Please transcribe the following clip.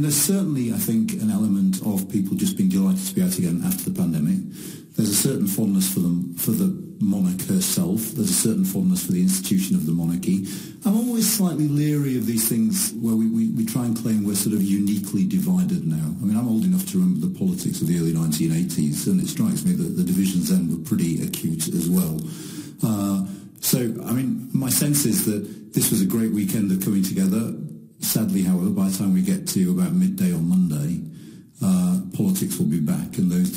There's certainly, I think, an element of people just being delighted to be out again after the pandemic. There's a certain fondness for the, for the monarch herself. There's a certain fondness for the institution of the monarchy. I'm always slightly leery of these things where we, we, we try and claim we're sort of uniquely divided now. I mean, I'm old enough to remember the politics of the early 1980s, and it strikes me that the divisions then were pretty acute as well. Uh, so, I mean, my sense is that this was a great weekend of coming together. Sadly, however, by the time politics will be back and those